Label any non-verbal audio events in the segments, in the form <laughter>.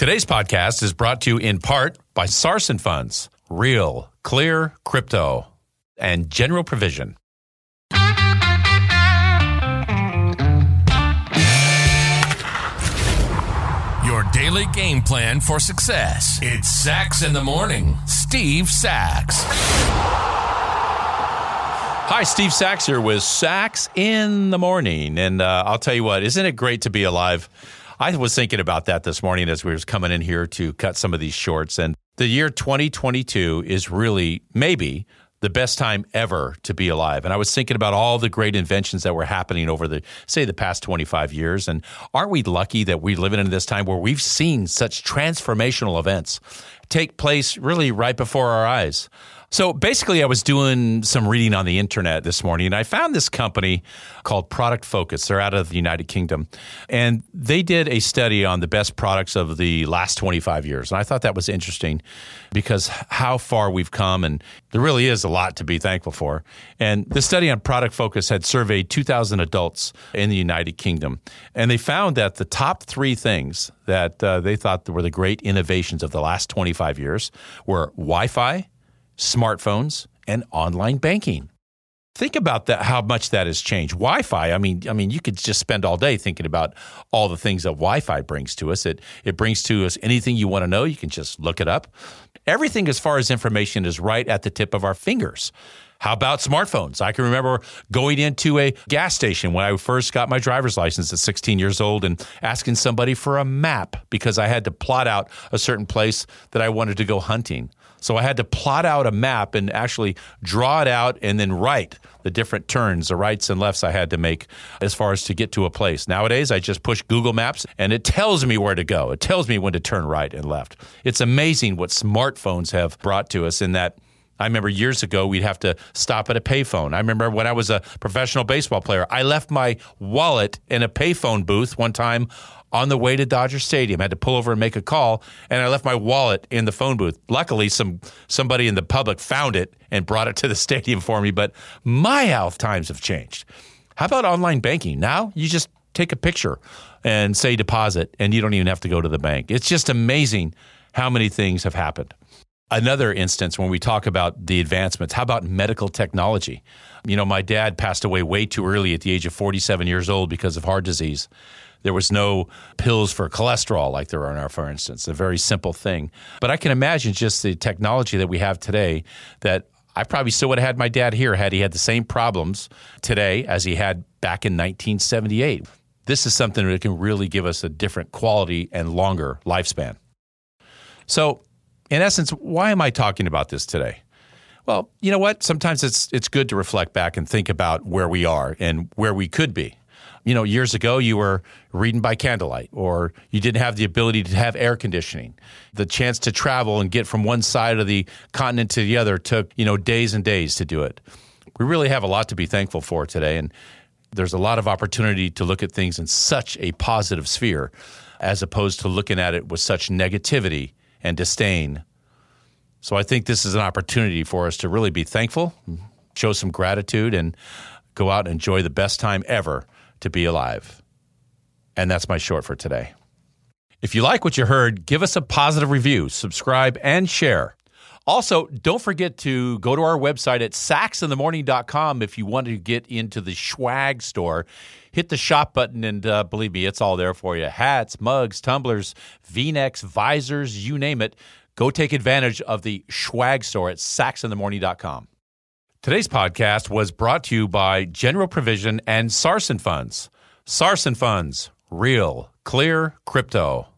Today's podcast is brought to you in part by Sarson Funds, Real, Clear, Crypto, and General Provision. Your daily game plan for success. It's Sax in the Morning. Steve Sax. Hi, Steve Sax here with Sax in the Morning. And uh, I'll tell you what, isn't it great to be alive? I was thinking about that this morning as we were coming in here to cut some of these shorts. And the year 2022 is really maybe the best time ever to be alive. And I was thinking about all the great inventions that were happening over the, say, the past 25 years. And aren't we lucky that we live in this time where we've seen such transformational events take place really right before our eyes? So basically, I was doing some reading on the internet this morning, and I found this company called Product Focus. They're out of the United Kingdom, and they did a study on the best products of the last 25 years. And I thought that was interesting because how far we've come, and there really is a lot to be thankful for. And the study on Product Focus had surveyed 2,000 adults in the United Kingdom, and they found that the top three things that uh, they thought were the great innovations of the last 25 years were Wi Fi smartphones, and online banking. Think about that how much that has changed. Wi-Fi, I mean, I mean you could just spend all day thinking about all the things that Wi-Fi brings to us. It it brings to us anything you want to know, you can just look it up. Everything as far as information is right at the tip of our fingers. How about smartphones? I can remember going into a gas station when I first got my driver's license at 16 years old and asking somebody for a map because I had to plot out a certain place that I wanted to go hunting. So I had to plot out a map and actually draw it out and then write the different turns, the rights and lefts I had to make as far as to get to a place. Nowadays, I just push Google Maps and it tells me where to go. It tells me when to turn right and left. It's amazing what smartphones have brought to us in that I remember years ago we'd have to stop at a payphone. I remember when I was a professional baseball player, I left my wallet in a payphone booth one time on the way to Dodger Stadium. I had to pull over and make a call, and I left my wallet in the phone booth. Luckily, some somebody in the public found it and brought it to the <laughs> stadium for me. But my health times have changed. How about online banking? Now you just take a picture and say deposit, and you don't even have to go to the bank. It's just amazing how many things have happened. Another instance when we talk about the advancements, how about medical technology? You know, my dad passed away way too early at the age of 47 years old because of heart disease. There was no pills for cholesterol like there are now, for instance, a very simple thing. But I can imagine just the technology that we have today that I probably still would have had my dad here had he had the same problems today as he had back in 1978. This is something that can really give us a different quality and longer lifespan. So, in essence, why am I talking about this today? Well, you know what? Sometimes it's it's good to reflect back and think about where we are and where we could be you know, years ago you were reading by candlelight or you didn't have the ability to have air conditioning. The chance to travel and get from one side of the continent to the other took, you know, days and days to do it. We really have a lot to be thankful for today and there's a lot of opportunity to look at things in such a positive sphere as opposed to looking at it with such negativity and disdain. So I think this is an opportunity for us to really be thankful, show some gratitude and go out and enjoy the best time ever to be alive. And that's my short for today. If you like what you heard, give us a positive review, subscribe, and share. Also, don't forget to go to our website at saxinthemorning.com if you want to get into the swag store. Hit the shop button, and uh, believe me, it's all there for you hats, mugs, tumblers, v necks, visors, you name it. Go take advantage of the swag store at saxinthemorning.com. Today's podcast was brought to you by General Provision and Sarson Funds. Sarson Funds, real, clear crypto.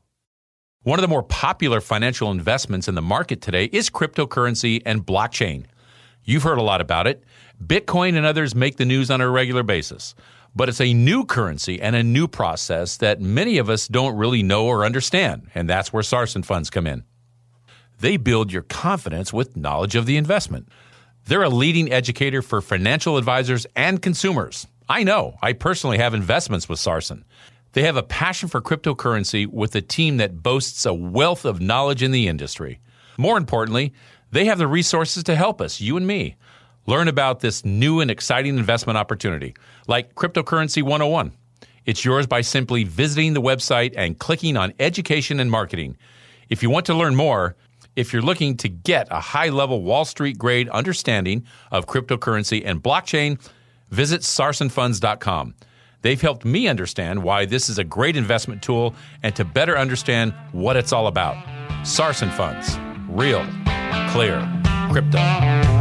One of the more popular financial investments in the market today is cryptocurrency and blockchain. You've heard a lot about it. Bitcoin and others make the news on a regular basis. But it's a new currency and a new process that many of us don't really know or understand, and that's where Sarson Funds come in. They build your confidence with knowledge of the investment. They're a leading educator for financial advisors and consumers. I know. I personally have investments with Sarson. They have a passion for cryptocurrency with a team that boasts a wealth of knowledge in the industry. More importantly, they have the resources to help us, you and me, learn about this new and exciting investment opportunity, like Cryptocurrency 101. It's yours by simply visiting the website and clicking on Education and Marketing. If you want to learn more, if you're looking to get a high level Wall Street grade understanding of cryptocurrency and blockchain, visit sarsonfunds.com. They've helped me understand why this is a great investment tool and to better understand what it's all about. Sarson Funds, real, clear, crypto.